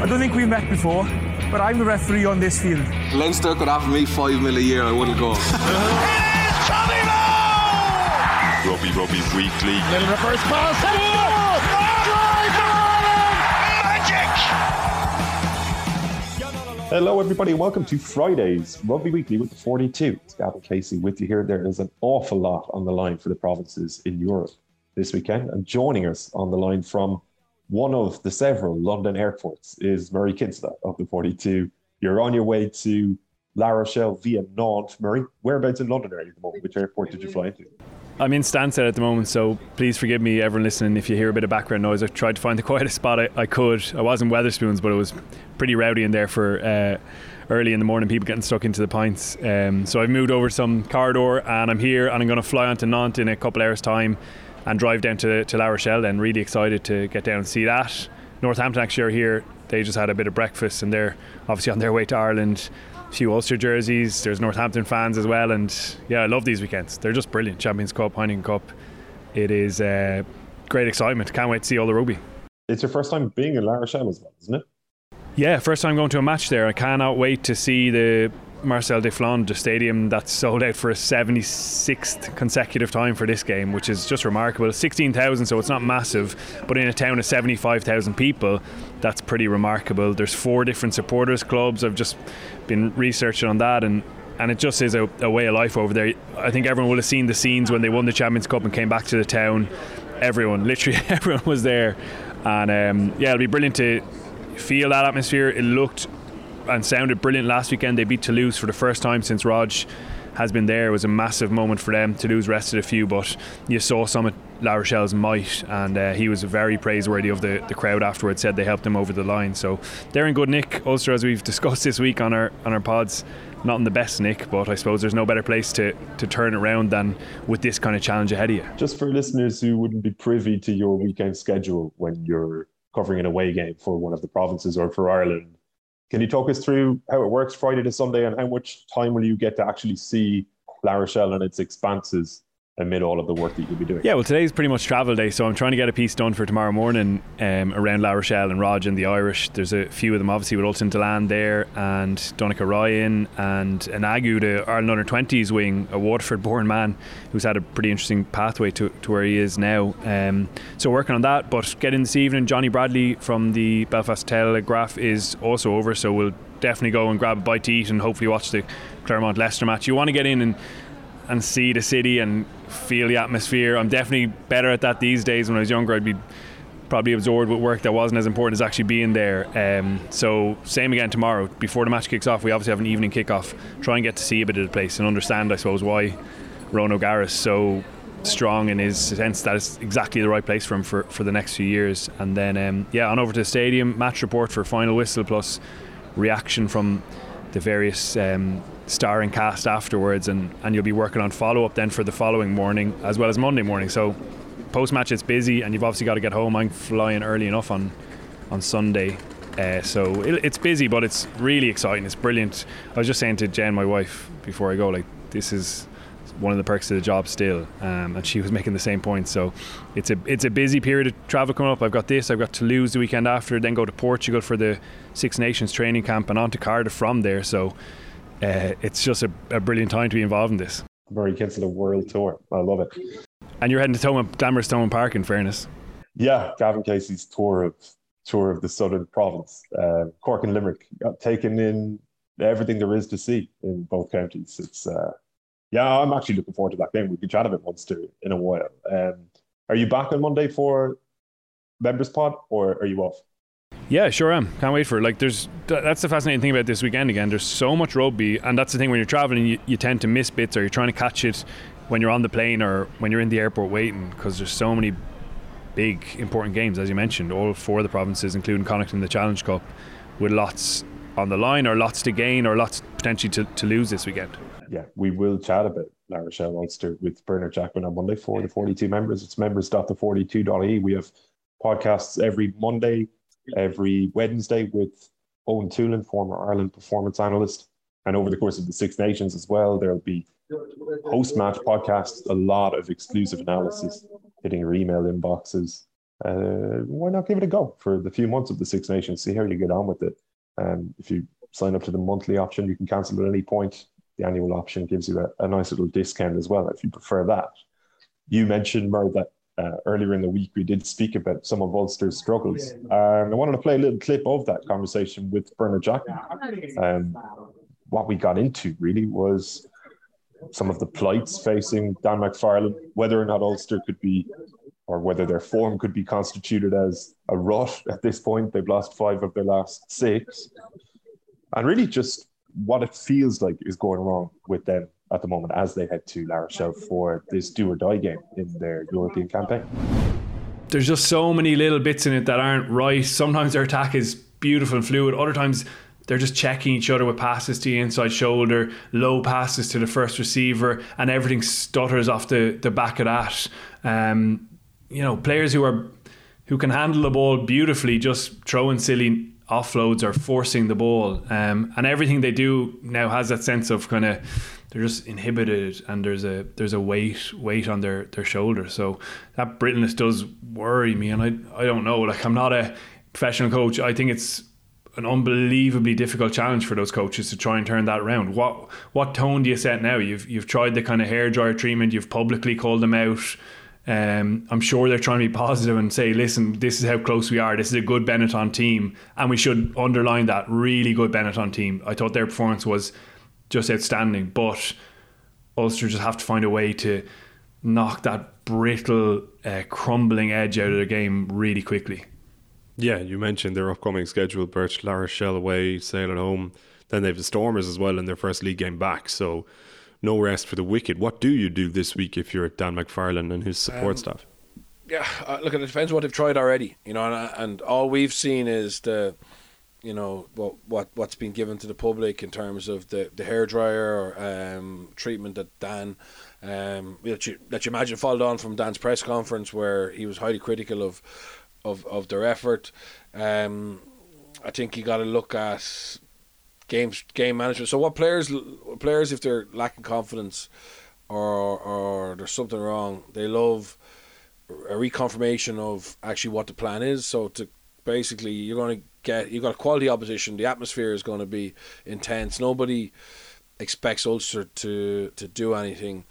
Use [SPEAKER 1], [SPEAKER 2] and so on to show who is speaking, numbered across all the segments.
[SPEAKER 1] I don't think we've met before, but I'm the referee on this field.
[SPEAKER 2] Leinster could offer me five mil a year, I wouldn't go.
[SPEAKER 3] Robbie Robbie Weekly.
[SPEAKER 4] Little reverse pass. Drive for Magic!
[SPEAKER 5] Hello, everybody, and welcome to Friday's Rugby Weekly with the 42. It's Gavin Casey with you here. There is an awful lot on the line for the provinces in Europe this weekend. And joining us on the line from one of the several London airports is Murray Kinsella of the 42. You're on your way to La Rochelle via Nantes. Murray, whereabouts in London are you at the moment? Which airport did you fly into?
[SPEAKER 6] I'm in Stansted at the moment, so please forgive me, everyone listening, if you hear a bit of background noise. I tried to find the quietest spot I, I could. I was in Wetherspoons, but it was pretty rowdy in there for uh, early in the morning, people getting stuck into the pints. Um, so I've moved over some corridor and I'm here and I'm going to fly on to Nantes in a couple hours' time and drive down to, to La Rochelle. Then, really excited to get down and see that. Northampton actually are here. They just had a bit of breakfast and they're obviously on their way to Ireland a few Ulster jerseys. There's Northampton fans as well, and yeah, I love these weekends. They're just brilliant. Champions Cup, Heineken Cup. It is uh, great excitement. Can't wait to see all the rugby.
[SPEAKER 5] It's your first time being in La Rochelle as well, isn't it?
[SPEAKER 6] Yeah, first time going to a match there. I cannot wait to see the Marcel Deflandre, the stadium that's sold out for a 76th consecutive time for this game, which is just remarkable. 16,000, so it's not massive, but in a town of 75,000 people, that's pretty remarkable. There's four different supporters clubs. I've just been researching on that, and and it just is a, a way of life over there. I think everyone will have seen the scenes when they won the Champions Cup and came back to the town. Everyone, literally everyone, was there, and um, yeah, it'll be brilliant to feel that atmosphere. It looked and sounded brilliant last weekend. They beat Toulouse for the first time since Rog has been there. It was a massive moment for them. Toulouse rested a few, but you saw some of La Rochelle's might, and uh, he was very praiseworthy of the, the crowd afterwards. Said they helped him over the line. So they're in good nick. Ulster, as we've discussed this week on our on our pods, not in the best nick, but I suppose there's no better place to, to turn around than with this kind of challenge ahead of you.
[SPEAKER 5] Just for listeners who wouldn't be privy to your weekend schedule when you're covering an away game for one of the provinces or for Ireland, can you talk us through how it works Friday to Sunday and how much time will you get to actually see La Rochelle and its expanses amid all of the work that you'll be doing?
[SPEAKER 6] Yeah, well, today's pretty much travel day, so I'm trying to get a piece done for tomorrow morning um, around La Rochelle and Rog and the Irish. There's a few of them, obviously, with Ultan Dillane there and Donnacha Ryan and Enagu, the Ireland under 20s wing, a Waterford born man who's had a pretty interesting pathway to, to where he is now. Um, so, working on that, but getting this evening, Johnny Bradley from the Belfast Telegraph is also over, so we'll definitely go and grab a bite to eat and hopefully watch the Clermont Leicester match. You want to get in and and see the city and feel the atmosphere. I'm definitely better at that these days. When I was younger, I'd be probably absorbed with work that wasn't as important as actually being there. Um, so same again tomorrow. Before the match kicks off, we obviously have an evening kickoff. Try and get to see a bit of the place and understand, I suppose, why Ron O'Gara's so strong in his sense that it's exactly the right place for him for, for the next few years. And then, um, yeah, on over to the stadium, match report for final whistle plus reaction from the various um, starring cast afterwards, and, and you'll be working on follow up then for the following morning as well as Monday morning. So post match it's busy, and you've obviously got to get home. I'm flying early enough on on Sunday. Uh, so it, it's busy, but it's really exciting. It's brilliant. I was just saying to Jen, my wife, before I go, like this is one of the perks of the job still, um, and she was making the same point. So it's a it's a busy period of travel coming up. I've got this. I've got Toulouse the weekend after, then go to Portugal for the Six Nations training camp, and on to Cardiff from there. So uh, it's just a, a, brilliant time to be involved in this.
[SPEAKER 5] Very Kinsella World Tour. I love it.
[SPEAKER 6] And you're heading to Thomond, Glamorous Park, in fairness.
[SPEAKER 5] Yeah, Gavin Casey's tour of tour of the southern province, uh, Cork and Limerick, got taken in everything there is to see in both counties. It's uh, yeah, I'm actually looking forward to that game. We can chat a bit Munster in a while. Um, are you back on Monday for members pod, or are you off?
[SPEAKER 6] Yeah, sure am. Can't wait for it. Like, there's that's the fascinating thing about this weekend. Again, there's so much rugby, and that's the thing when you're traveling, you, you tend to miss bits, or you're trying to catch it when you're on the plane or when you're in the airport waiting, because there's so many big important games, as you mentioned, all four of the provinces, including Connacht the Challenge Cup, with lots on the line, or lots to gain, or lots potentially to, to lose this weekend.
[SPEAKER 5] Yeah, we will chat about La Rochelle Ulster with Bernard Jackman on Monday for the 42 members. It's members.the42.ie. We have podcasts every Monday every Wednesday with Eoin Toolan, former Ireland performance analyst. And over the course of the Six Nations as well, there'll be post match podcasts, a lot of exclusive analysis hitting your email inboxes. uh, why not give it a go for the few months of the Six Nations? See how you get on with it. Um, if you sign up to the monthly option, you can cancel at any point. The annual option gives you a, a nice little discount as well if you prefer that. You mentioned, Mer, that uh, earlier in the week we did speak about some of Ulster's struggles. And I wanted to play a little clip of that conversation with Bernard Jackman. Um, what we got into really was some of the plights facing Dan McFarland, whether or not Ulster could be, or whether their form could be constituted as a rut at this point. They've lost five of their last six. And really just what it feels like is going wrong with them at the moment as they head to La Rochelle for this do or die game in their European campaign.
[SPEAKER 6] There's just so many little bits in it that aren't right. Sometimes their attack is beautiful and fluid, other times they're just checking each other with passes to the inside shoulder, low passes to the first receiver, and everything stutters off the, the back of that. Um, you know, players who are who can handle the ball beautifully, just throwing silly offloads or forcing the ball, um, and everything they do now has that sense of kind of they're just inhibited and there's a there's a weight weight on their their shoulders. So that brittleness does worry me, and I I don't know. Like I'm not a professional coach. I think it's an unbelievably difficult challenge for those coaches to try and turn that around. What what tone do you set now? You've you've tried the kind of hair dryer treatment. You've publicly called them out. Um, I'm sure they're trying to be positive and say, listen, this is how close we are. This is a good Benetton team, and we should underline that really good Benetton team. I thought their performance was just outstanding, but Ulster just have to find a way to knock that brittle, uh, crumbling edge out of the game really quickly.
[SPEAKER 7] Yeah, you mentioned their upcoming schedule: Birch, La Rochelle away, Sale at home. Then they have the Stormers as well in their first league game back. So no rest for the wicked. What do you do this week if you're at Dan McFarland and his support um, staff?
[SPEAKER 8] Yeah, uh, look, it depends what they've tried already. You know, and, and all we've seen is the you know what what what's been given to the public in terms of the the hair dryer um, treatment that Dan um, let you let you imagine followed on from Dan's press conference where he was highly critical of of, of their effort. Um, I think you got to look at games game management. So what players players if they're lacking confidence or or there's something wrong, they love a reconfirmation of actually what the plan is. So to basically you're going to get you've got a quality opposition. The atmosphere is going to be intense. Nobody expects Ulster to to do anything,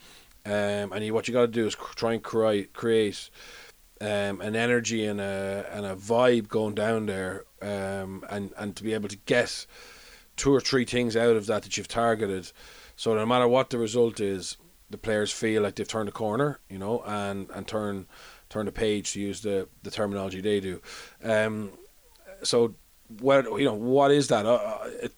[SPEAKER 8] um, and you, what you got to do is try and create create um, an energy and a and a vibe going down there, um, and and to be able to get two or three things out of that that you've targeted. So no matter what the result is, the players feel like they've turned a corner, you know, and and turn turn the page to use the the terminology they do. Um, so what you know what is that? Uh, uh it,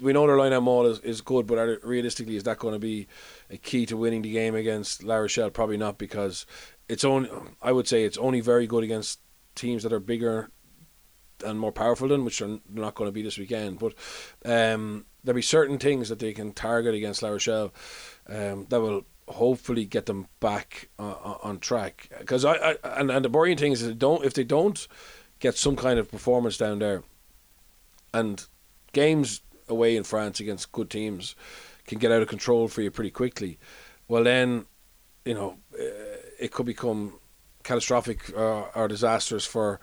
[SPEAKER 8] we know their line out maul is, is good, but realistically, is that going to be a key to winning the game against La Rochelle? Probably not, because it's only I would say it's only very good against teams that are bigger and more powerful than, which are not going to be this weekend. But um, there'll be certain things that they can target against La Rochelle um, that will hopefully get them back uh, on track. Because I, I and, and the boring thing is they don't if they don't get some kind of performance down there, and games away in France against good teams can get out of control for you pretty quickly. Well, then you know uh, it could become catastrophic uh, or disastrous for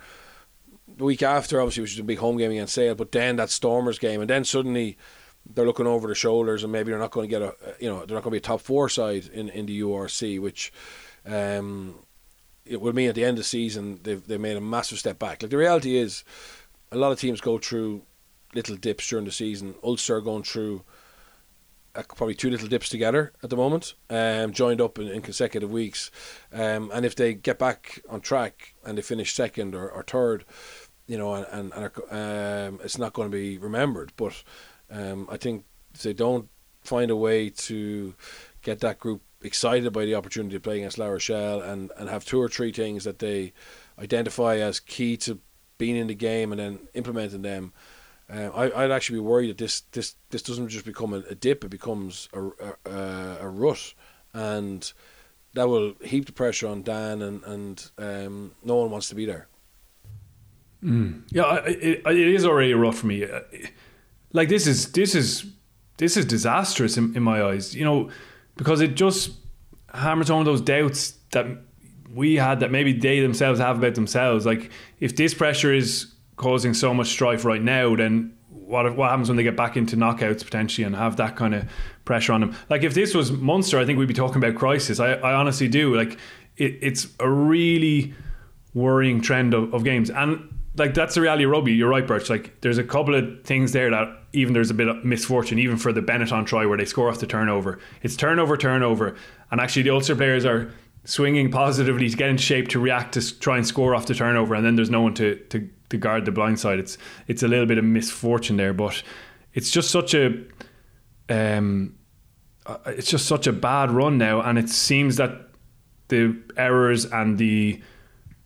[SPEAKER 8] the week after, obviously, which is a big home game against Sale, but then that Stormers game, and then suddenly they're looking over their shoulders, and maybe they're not going to get a, you know, they're not going to be a top four side in, in the URC, which um, it would mean at the end of the season they've they've made a massive step back. Like the reality is, a lot of teams go through little dips during the season. Ulster going through uh, probably two little dips together at the moment, um, joined up in, in consecutive weeks. Um, and if they get back on track and they finish second or, or third, you know, and, and, and um, it's not going to be remembered. But um, I think if they don't find a way to get that group excited by the opportunity to play against La Rochelle and, and have two or three things that they identify as key to being in the game and then implementing them. Uh, I, I'd actually be worried that this this, this doesn't just become a, a dip; it becomes a, a, a, rut, and that will heap the pressure on Dan, and and um, no one wants to be there.
[SPEAKER 6] Mm. Yeah, it, it is already a rut for me. Uh, like this is this is this is disastrous in, in my eyes. You know, because it just hammers home those doubts that we had that maybe they themselves have about themselves. Like if this pressure is causing so much strife right now, then what what happens when they get back into knockouts potentially and have that kind of pressure on them? Like if this was Munster, I think we'd be talking about crisis. I, I honestly do. Like it, it's a really worrying trend of, of games and like that's the reality of rugby. You're right, Birch. Like there's a couple of things there that even there's a bit of misfortune, even for the Benetton try where they score off the turnover. It's turnover, turnover, and actually the Ulster players are swinging positively to get in shape to react to try and score off the turnover, and then there's no one to to, to guard the blind side. It's it's a little bit of misfortune there, but it's just such a um, uh, it's just such a bad run now, and it seems that the errors and the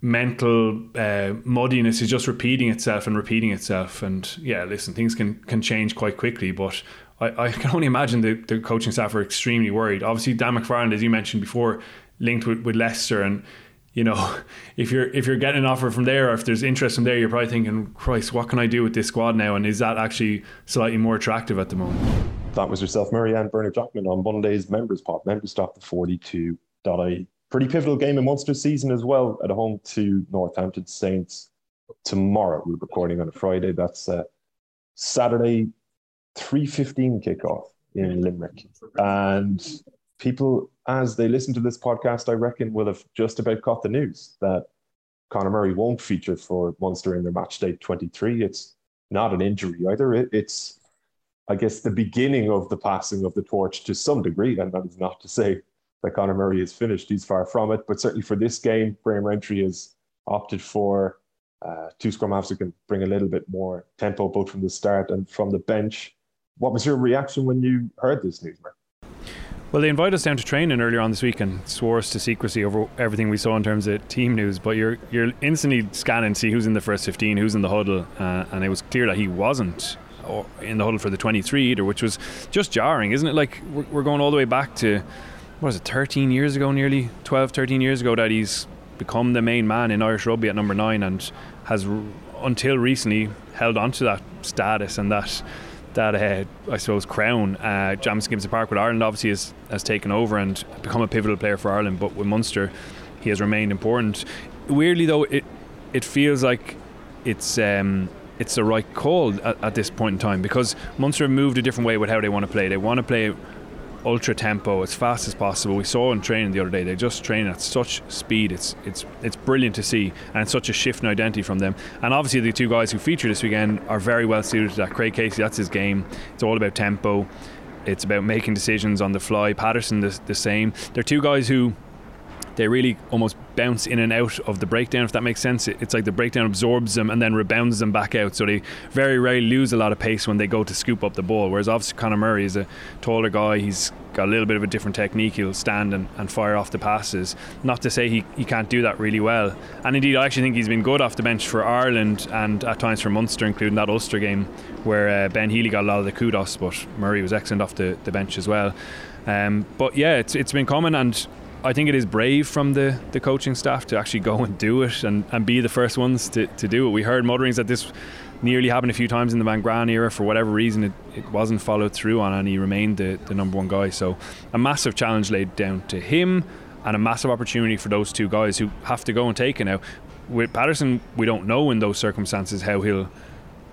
[SPEAKER 6] mental uh, muddiness is just repeating itself and repeating itself. And yeah, listen, things can can change quite quickly, but I, I can only imagine the, the coaching staff are extremely worried. Obviously, Dan McFarland, as you mentioned before, linked with, with Leicester and you know, if you're if you're getting an offer from there, or if there's interest from there, you're probably thinking, Christ, what can I do with this squad now? And is that actually slightly more attractive at the moment?
[SPEAKER 5] That was yourself, and Bernard Jackman on Monday's Members Pod, members.the42.ie pretty pivotal game in Munster season as well at home to Northampton Saints tomorrow. We're recording on a Friday. That's uh, Saturday, 3.15 kickoff in Limerick. And people, as they listen to this podcast, I reckon will have just about got the news that Conor Murray won't feature for Munster in their match day 23. It's not an injury either. It, it's, I guess, the beginning of the passing of the torch to some degree. And that is not to say that Conor Murray is finished. He's far from it. But certainly for this game, Graham Rowntree has opted for uh, two scrum halves who can bring a little bit more tempo both from the start and from the bench. What was your reaction when you heard this news?
[SPEAKER 6] Well, they invited us down to training earlier on this week and swore us to secrecy over everything we saw in terms of team news. But you're you're instantly scanning to see who's in the first 15, who's in the huddle, uh, and it was clear that he wasn't in the huddle for the 23 either, which was just jarring, isn't it? Like we're, we're going all the way back to what was it 13 years ago nearly 12 13 years ago that he's become the main man in Irish rugby at number 9 and has until recently held on to that status and that that uh, I suppose crown uh, Jamison Gibson Park with Ireland obviously has, has taken over and become a pivotal player for Ireland but with Munster he has remained important. Weirdly though it it feels like it's um, it's the right call at, at, this point in time because Munster have moved a different way with how they want to play. They want to play ultra tempo as fast as possible. We saw in training the other day; they just train at such speed. It's it's it's brilliant to see, and such a shift in identity from them. And obviously, the two guys who feature this weekend are very well suited to that. Craig Casey, that's his game. It's all about tempo. It's about making decisions on the fly. Patterson, the, the same. They're two guys who they really almost bounce in and out of the breakdown, if that makes sense. It's like the breakdown absorbs them and then rebounds them back out. So they very rarely lose a lot of pace when they go to scoop up the ball. Whereas obviously Conor Murray is a taller guy. He's got a little bit of a different technique. He'll stand and, and fire off the passes. Not to say he, he can't do that really well. And indeed, I actually think he's been good off the bench for Ireland and at times for Munster, including that Ulster game where uh, Ben Healy got a lot of the kudos, but Murray was excellent off the, the bench as well. Um, but yeah, it's it's been common and I think it is brave from the, the coaching staff to actually go and do it and, and be the first ones to, to do it. We heard mutterings that this nearly happened a few times in the Van Graan era. For whatever reason, it, it wasn't followed through on, and he remained the, the number one guy. So, a massive challenge laid down to him, and a massive opportunity for those two guys who have to go and take it now. With Patterson, we don't know in those circumstances how he'll,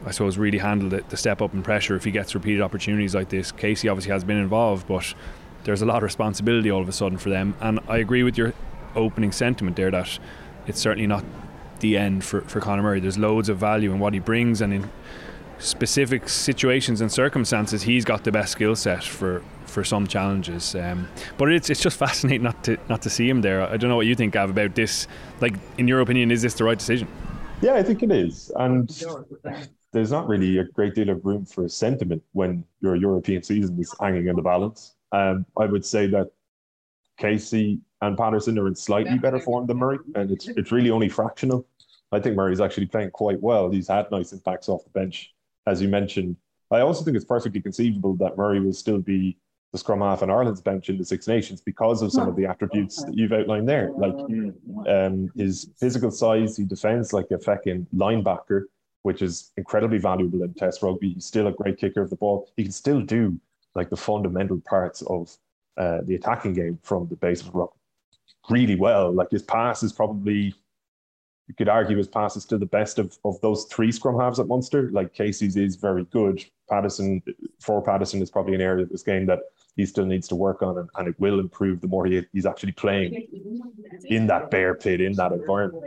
[SPEAKER 6] I suppose, really handle the, the step up in pressure if he gets repeated opportunities like this. Casey obviously has been involved, but there's a lot of responsibility all of a sudden for them. And I agree with your opening sentiment there that it's certainly not the end for, for Conor Murray. There's loads of value in what he brings, and in specific situations and circumstances, he's got the best skill set for, for some challenges. Um, but it's it's just fascinating not to not to see him there. I don't know what you think, Gav, about this. Like, in your opinion, is this the right decision?
[SPEAKER 5] Yeah, I think it is, and there's not really a great deal of room for sentiment when your European season is hanging in the balance. Um, I would say that Casey and Patterson are in slightly better form than Murray, and it's it's really only fractional. I think Murray's actually playing quite well. He's had nice impacts off the bench, as you mentioned. I also think it's perfectly conceivable that Murray will still be the scrum half on Ireland's bench in the Six Nations because of some of the attributes that you've outlined there, like um, his physical size. He defends like a fucking linebacker, which is incredibly valuable in Test rugby. He's still a great kicker of the ball. He can still do like the fundamental parts of uh, the attacking game from the base of rugby. really well. Like his pass is probably you could argue his pass is still the best of, of those three scrum halves at Munster. Like Casey's is very good. Patterson for Patterson is probably an area of this game that he still needs to work on, and, and it will improve the more he, he's actually playing in that bear pit in that environment.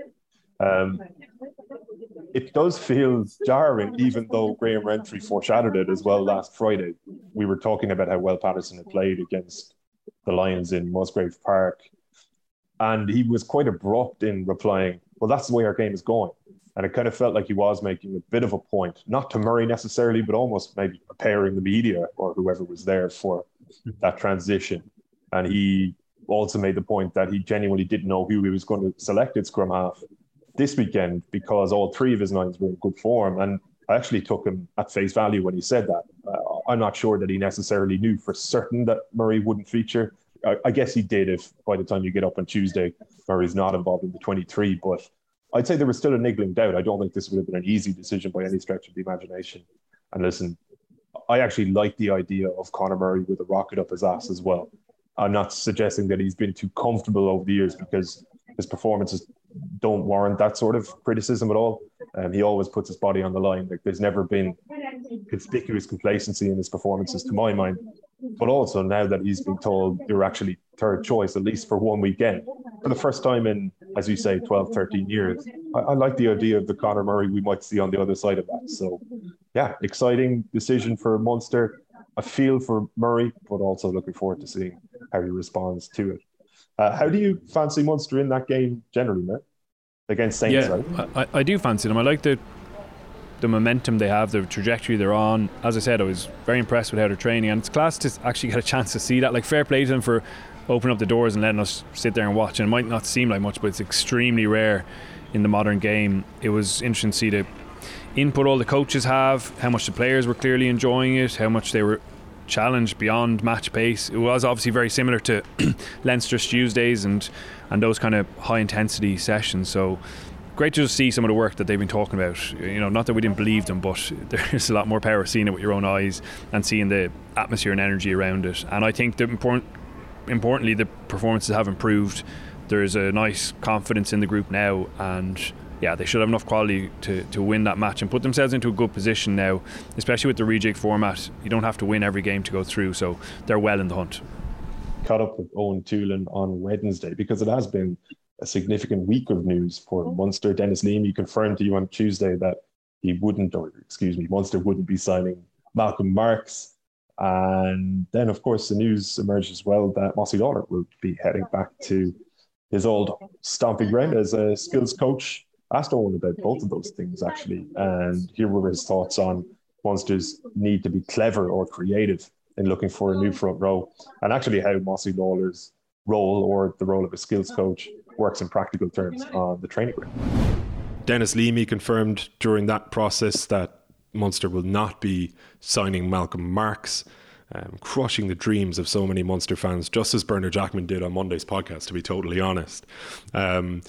[SPEAKER 5] Um, it does feel jarring, even though Graham Rowntree foreshadowed it as well last Friday. We were talking about how well Patterson had played against the Lions in Musgrave Park, and he was quite abrupt in replying, Well, that's the way our game is going. And it kind of felt like he was making a bit of a point, not to Murray necessarily, but almost maybe preparing the media or whoever was there for that transition. And he also made the point that he genuinely didn't know who he was going to select at scrum half this weekend because all three of his nines were in good form. And I actually took him at face value when he said that. Uh, I'm not sure that he necessarily knew for certain that Murray wouldn't feature. I, I, guess he did if by the time you get up on Tuesday, Murray's not involved in the 23. But I'd say there was still a niggling doubt. I don't think this would have been an easy decision by any stretch of the imagination. And listen, I actually like the idea of Conor Murray with a rocket up his ass as well. I'm not suggesting that he's been too comfortable over the years because his performances don't warrant that sort of criticism at all. Um, he always puts his body on the line. Like there's never been conspicuous complacency in his performances, to my mind. But also now that he's been told you're actually third choice, at least for one weekend, for the first time in, as you say, 12, 13 years, I, I like the idea of the Conor Murray we might see on the other side of that. So, yeah, exciting decision for Munster. I feel for Murray, but also looking forward to seeing how he responds to it. Uh, how do you fancy Munster in that game generally, Matt? Against Saints,
[SPEAKER 6] yeah, right? I, I do fancy them. I like the the momentum they have, the trajectory they're on. As I said, I was very impressed with how they're training, and it's class to actually get a chance to see that. Like, fair play to them for opening up the doors and letting us sit there and watch. And it might not seem like much, but it's extremely rare in the modern game. It was interesting to see the input all the coaches have, how much the players were clearly enjoying it, how much they were challenged beyond match pace. It was obviously very similar to Leinster's Tuesdays and and those kind of high intensity sessions. So great to see some of the work that they've been talking about. You know, not that we didn't believe them, but there's a lot more power seeing it with your own eyes and seeing the atmosphere and energy around it. And I think the important, importantly, the performances have improved. There's a nice confidence in the group now, and yeah, they should have enough quality to, to win that match and put themselves into a good position now, especially with the rejig format. You don't have to win every game to go through, so they're well in the hunt.
[SPEAKER 5] Caught up with Eoin Toolan on Wednesday because it has been a significant week of news for oh. Munster. Denis Leamy confirmed to you on Tuesday that he wouldn't, or excuse me, Munster wouldn't be signing Malcolm Marx. And then, of course, the news emerged as well that Mossy Lawlor will be heading back to his old stomping ground as a skills coach asked Owen about both of those things actually, and here were his thoughts on Munsters need to be clever or creative in looking for a new front row, and actually how Mossy Lawlor's role or the role of a skills coach works in practical terms on the training ground.
[SPEAKER 7] Denis Leamy confirmed during that process that Munster will not be signing Malcolm Marx, Um, crushing the dreams of so many Munster fans, just as Bernard Jackman did on Monday's podcast, to be totally honest. Um,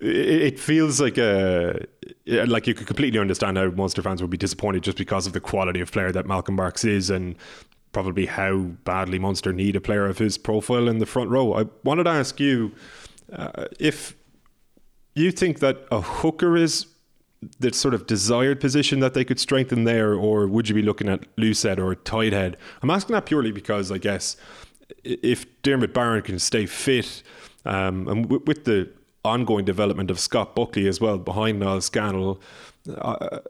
[SPEAKER 7] it feels like a like you could completely understand how Munster fans would be disappointed just because of the quality of player that Malcolm Marx is and probably how badly Munster need a player of his profile in the front row. I wanted to ask you uh, if you think that a hooker is the sort of desired position that they could strengthen there, or would you be looking at loose head or tight head? I'm asking that purely because I guess if Diarmuid Barron can stay fit, um, and w- with the ongoing development of Scott Buckley as well behind Niall Scannell. Uh,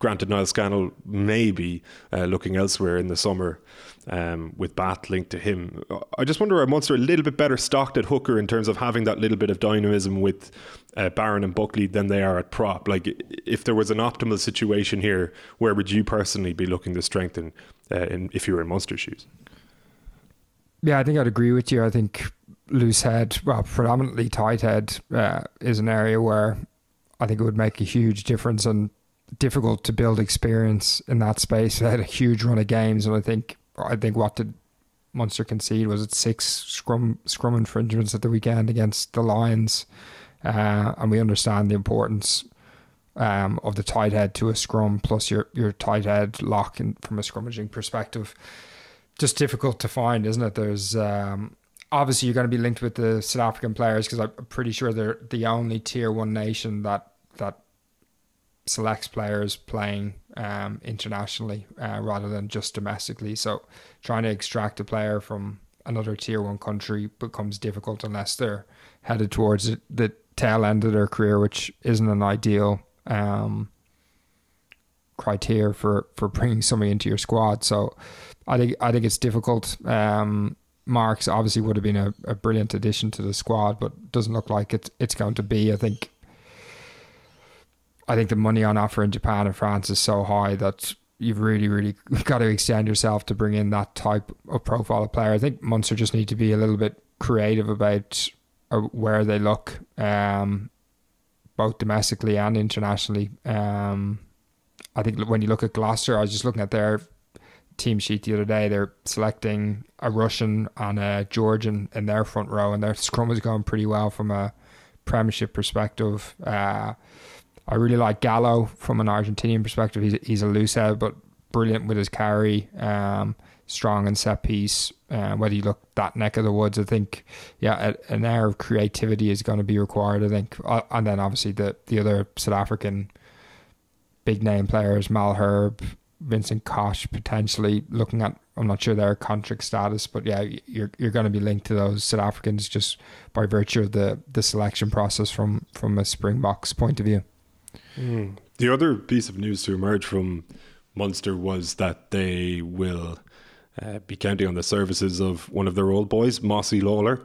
[SPEAKER 7] granted, Niall Scannell may be uh, looking elsewhere in the summer um, with Bath linked to him. I just wonder are Munster a little bit better stocked at hooker in terms of having that little bit of dynamism with uh, Barron and Buckley than they are at prop? Like, if there was an optimal situation here, where would you personally be looking to strengthen uh, in, if you were in Munster shoes?
[SPEAKER 9] Yeah, I think I'd agree with you. I think Loosehead, well, predominantly tight head, uh, is an area where I think it would make a huge difference and difficult to build experience in that space. They had a huge run of games, and I think I think what did Munster concede was it six scrum scrum infringements at the weekend against the Lions, uh, and we understand the importance um, of the tight head to a scrum plus your your tight head lock in, from a scrummaging perspective. Just difficult to find, isn't it? There's um, obviously you're going to be linked with the South African players because I'm pretty sure they're the only tier one nation that that selects players playing um, internationally uh, rather than just domestically. So trying to extract a player from another tier one country becomes difficult unless they're headed towards the tail end of their career, which isn't an ideal um, criteria for for bringing somebody into your squad. So I think I think it's difficult. Um, Marx obviously would have been a, a brilliant addition to the squad, but doesn't look like it's it's going to be. I think I think the money on offer in Japan and France is so high that you've really, really got to extend yourself to bring in that type of profile of player. I think Munster just need to be a little bit creative about uh, where they look, um, both domestically and internationally. Um, I think when you look at Gloucester, I was just looking at their team sheet the other day. They're selecting a Russian and a Georgian in their front row, and their scrum is going pretty well from a Premiership perspective. Uh, I really like Gallo from an Argentinian perspective. He's he's a loose head, but brilliant with his carry, um, strong and set piece. Uh, whether you look that neck of the woods, I think, yeah, a, an air of creativity is going to be required. I think, uh, and then obviously the the other South African big name players, Malherbe, Vincent Koch, potentially looking at. I'm not sure their contract status, but yeah, you're you're going to be linked to those South Africans just by virtue of the the selection process from from a Springboks point of view.
[SPEAKER 7] Mm. The other piece of news to emerge from Munster was that they will uh, be counting on the services of one of their old boys, Mossy Lawlor,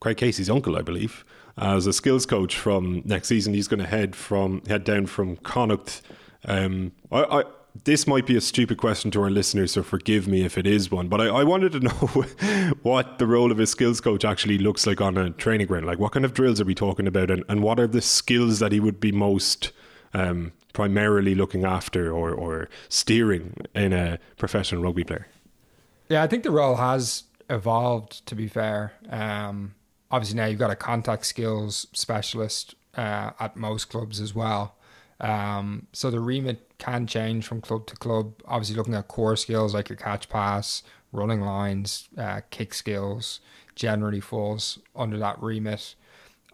[SPEAKER 7] Craig Casey's uncle, I believe, as a skills coach from next season. He's going to head from head down from Connacht. Um, I, I, this might be a stupid question to our listeners, so forgive me if it is one. But I, I wanted to know what the role of a skills coach actually looks like on a training ground. Like, what kind of drills are we talking about, and, and what are the skills that he would be most um, primarily looking after or, or steering in a professional rugby player.
[SPEAKER 9] Yeah, I think the role has evolved. To be fair, um, obviously now you've got a contact skills specialist uh, at most clubs as well. Um, so the remit can change from club to club. Obviously, looking at core skills like your catch pass, running lines, uh, kick skills, generally falls under that remit.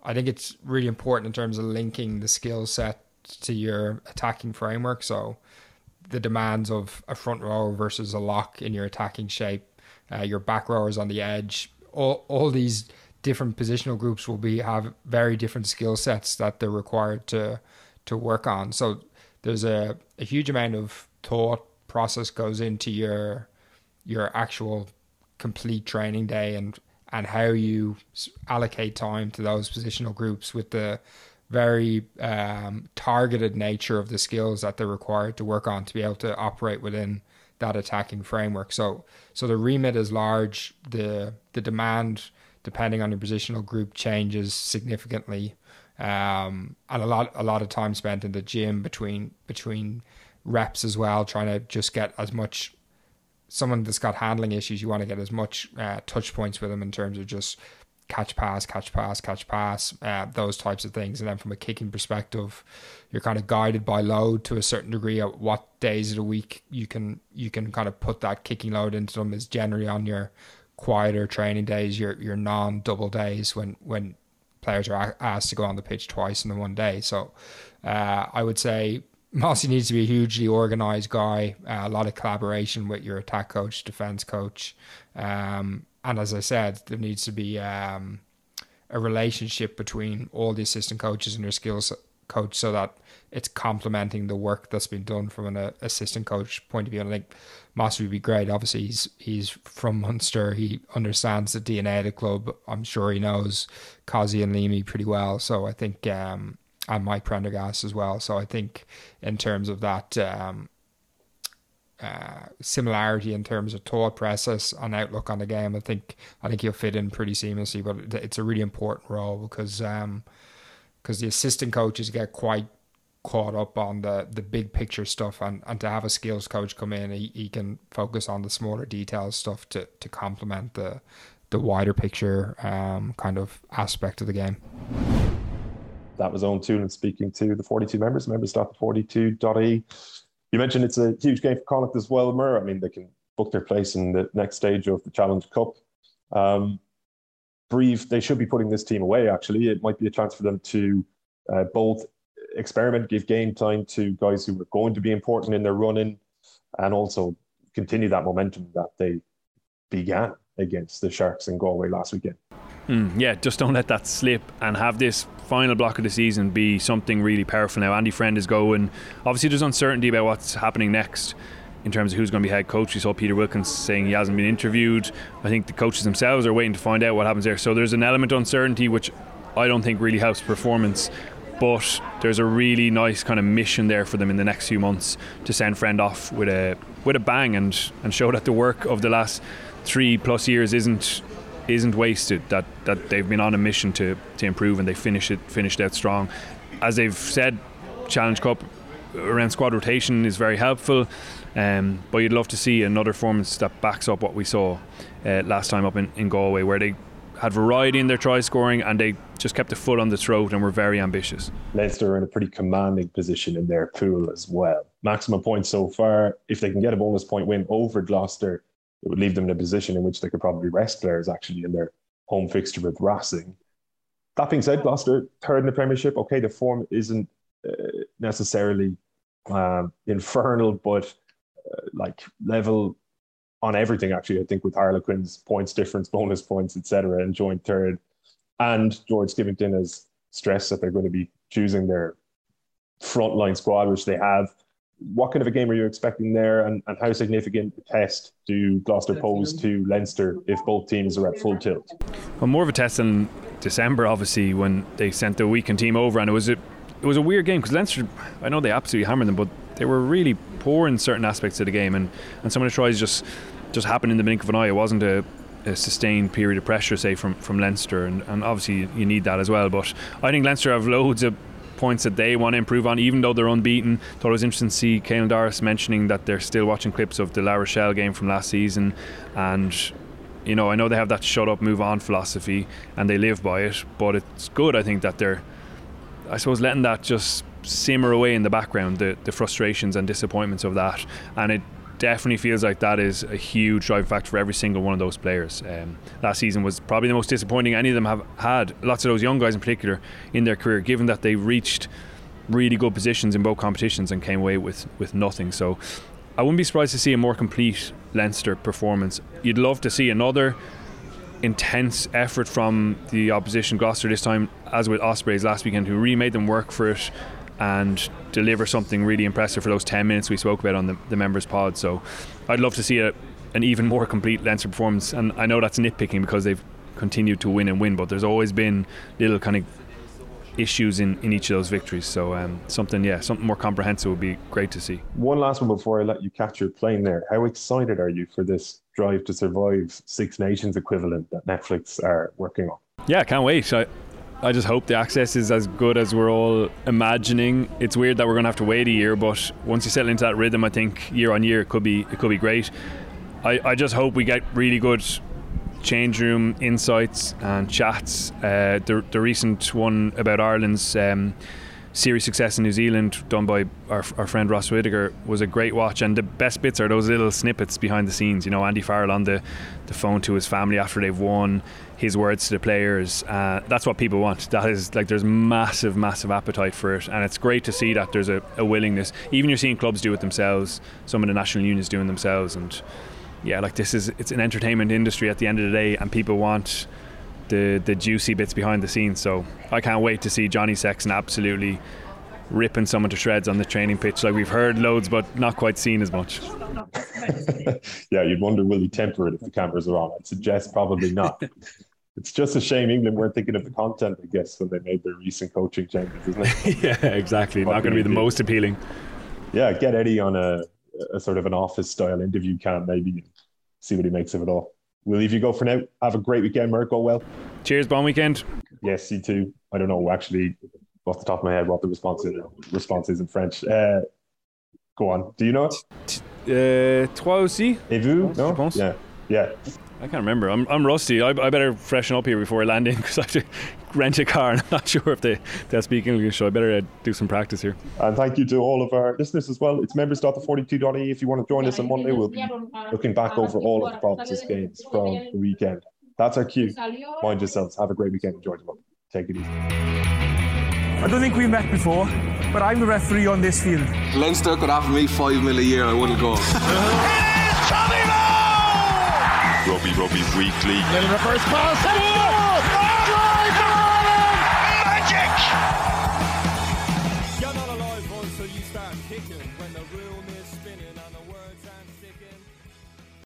[SPEAKER 9] I think it's really important in terms of linking the skill set to your attacking framework. So the demands of a front row versus a lock in your attacking shape, uh, your back rowers on the edge, all all these different positional groups will be have very different skill sets that they're required to to work on. So there's a, a huge amount of thought process goes into your your actual complete training day and and how you allocate time to those positional groups with the very um, targeted nature of the skills that they're required to work on to be able to operate within that attacking framework. So so the remit is large. The the demand, depending on your positional group, changes significantly. Um, and a lot a lot of time spent in the gym between between reps as well, trying to just get as much someone that's got handling issues, you want to get as much uh, touch points with them in terms of just catch pass, catch pass, catch pass, uh, those types of things. And then from a kicking perspective, you're kind of guided by load to a certain degree at what days of the week you can you can kind of put that kicking load into them is generally on your quieter training days, your your non double days when when players are asked to go on the pitch twice in the one day. So uh, I would say Mossy needs to be a hugely organized guy, uh, a lot of collaboration with your attack coach, defense coach, um, and as I said, there needs to be um, a relationship between all the assistant coaches and their skills coach so that it's complementing the work that's been done from an uh, assistant coach point of view. And I think Moss would be great. Obviously, he's he's from Munster. He understands the DNA of the club. I'm sure he knows Causey and Leamy pretty well. So I think, um, and Mike Prendergast as well. So I think in terms of that, um, uh, similarity in terms of thought process and outlook on the game. I think I think he'll fit in pretty seamlessly, but it's a really important role because um, because the assistant coaches get quite caught up on the the big picture stuff and, and to have a skills coach come in he, he can focus on the smaller details stuff to, to complement the the wider picture um, kind of aspect of the game.
[SPEAKER 5] That was Eoin Toolan speaking to the 42 members, members.42.e. You mentioned it's a huge game for Connacht as well, Mur. I mean, they can book their place in the next stage of the Challenge Cup. Um, Brive, they should be putting this team away, actually. It might be a chance for them to uh, both experiment, give game time to guys who are going to be important in their running, and also continue that momentum that they began against the Sharks in Galway last weekend.
[SPEAKER 6] Mm, yeah, just don't let that slip and have this final block of the season be something really powerful. Now, Andy Friend is going. Obviously, there's uncertainty about what's happening next in terms of who's going to be head coach. We saw Peter Wilkins saying he hasn't been interviewed. I think the coaches themselves are waiting to find out what happens there. So there's an element of uncertainty which I don't think really helps performance. But there's a really nice kind of mission there for them in the next few months to send Friend off with a with a bang and, and show that the work of the last three plus years isn't isn't wasted. That that they've been on a mission to, to improve and they finish it finished out strong. As they've said, Challenge Cup around squad rotation is very helpful. Um, but you'd love to see another performance that backs up what we saw uh, last time up in, in Galway, where they had variety in their try scoring and they just kept a foot on the throat and were very ambitious.
[SPEAKER 5] Leinster are in a pretty commanding position in their pool as well. Maximum points so far. If they can get a bonus point win over Gloucester, it would leave them in a position in which they could probably rest players actually in their home fixture with Racing. That being said, Gloucester third in the Premiership. Okay, the form isn't uh, necessarily um, infernal, but uh, like level on everything. Actually, I think with Harlequins points difference, bonus points, etc., and joint third, and George Skivington has stressed that they're going to be choosing their frontline squad, which they have. What kind of a game are you expecting there, and, and how significant a test do Gloucester pose to Leinster if both teams are at full tilt?
[SPEAKER 6] Well, more of a test than December, obviously, when they sent the weekend team over, and it was a it was a weird game because Leinster, I know they absolutely hammered them, but they were really poor in certain aspects of the game, and, and some of the tries just just happened in the blink of an eye. It wasn't a, a sustained period of pressure, say from from Leinster, and, and obviously you need that as well. But I think Leinster have loads of points that they want to improve on, even though they're unbeaten. Thought it was interesting to see Caelan Doris mentioning that they're still watching clips of the La Rochelle game from last season, and you know I know they have that shut up, move on philosophy, and they live by it. But it's good, I think, that they're, I suppose, letting that just simmer away in the background, the the frustrations and disappointments of that, and it definitely feels like that is a huge driving factor for every single one of those players. Um, last season was probably the most disappointing any of them have had. Lots of those young guys in particular in their career, given that they reached really good positions in both competitions and came away with with nothing. So I wouldn't be surprised to see a more complete Leinster performance. You'd love to see another intense effort from the opposition Gloucester this time, as with Ospreys last weekend, who really made them work for it and deliver something really impressive for those 10 minutes we spoke about on the, the members pod. So I'd love to see a, an even more complete Leinster performance. And I know that's nitpicking because they've continued to win and win, but there's always been little kind of issues in, in each of those victories. So um, something, yeah, something more comprehensive would be great to see.
[SPEAKER 5] One last one before I let you catch your plane there. How excited are you for this Drive to Survive Six Nations equivalent that Netflix are working on?
[SPEAKER 6] Yeah, I can't wait. I, I just hope the access is as good as we're all imagining. It's weird that we're going to have to wait a year, but once you settle into that rhythm, I think year on year it could be it could be great. I, I just hope we get really good change room insights and chats. Uh, the the recent one about Ireland's. Um, series success in New Zealand done by our, our friend Ross Whitaker was a great watch. And the best bits are those little snippets behind the scenes. You know Andy Farrell on the, the phone to his family after they've won his words to the players. Uh, that's what people want. That is like there's massive massive appetite for it. And it's great to see that there's a, a willingness. Even you're seeing clubs do it themselves some of the national unions doing themselves. And yeah like this is it's an entertainment industry at the end of the day and people want the the juicy bits behind the scenes. So I can't wait to see Johnny Sexton absolutely ripping someone to shreds on the training pitch. Like we've heard loads, but not quite seen as much.
[SPEAKER 5] yeah, you'd wonder will he temper it if the cameras are on? I'd suggest probably not. it's just a shame England weren't thinking of the content, I guess, when they made their recent coaching changes, isn't it?
[SPEAKER 6] yeah, exactly. What not going to be the most appealing.
[SPEAKER 5] Yeah, get Eddie on a, a sort of an office style interview cam, maybe see what he makes of it all we'll leave you go for now. Have a great weekend, Mark. Go well.
[SPEAKER 6] Cheers, bon weekend.
[SPEAKER 5] Yes, you too. I don't know actually off the top of my head what the response is, response is in French. Uh, go on. Do you know it?
[SPEAKER 6] Uh, toi aussi?
[SPEAKER 5] Et vous? No? Yeah. Yeah.
[SPEAKER 6] I can't remember. I'm, I'm rusty. I, I better freshen up here before I land in because I have to rent a car and I'm not sure if they, they speak English, so I better uh, do some practice here.
[SPEAKER 5] And thank you to all of our listeners as well. It's members.the42.ie if you want to join us on Monday. We'll be looking back over all of the provinces games from the weekend. That's our cue. Mind yourselves. Have a great weekend. Enjoy the tomorrow. Take it easy.
[SPEAKER 1] I don't think we met before, but I'm the referee on this field.
[SPEAKER 2] Leinster could offer me five mil a year, I wouldn't go.
[SPEAKER 3] Robbie Robbie Weekly.
[SPEAKER 4] Little reverse pass.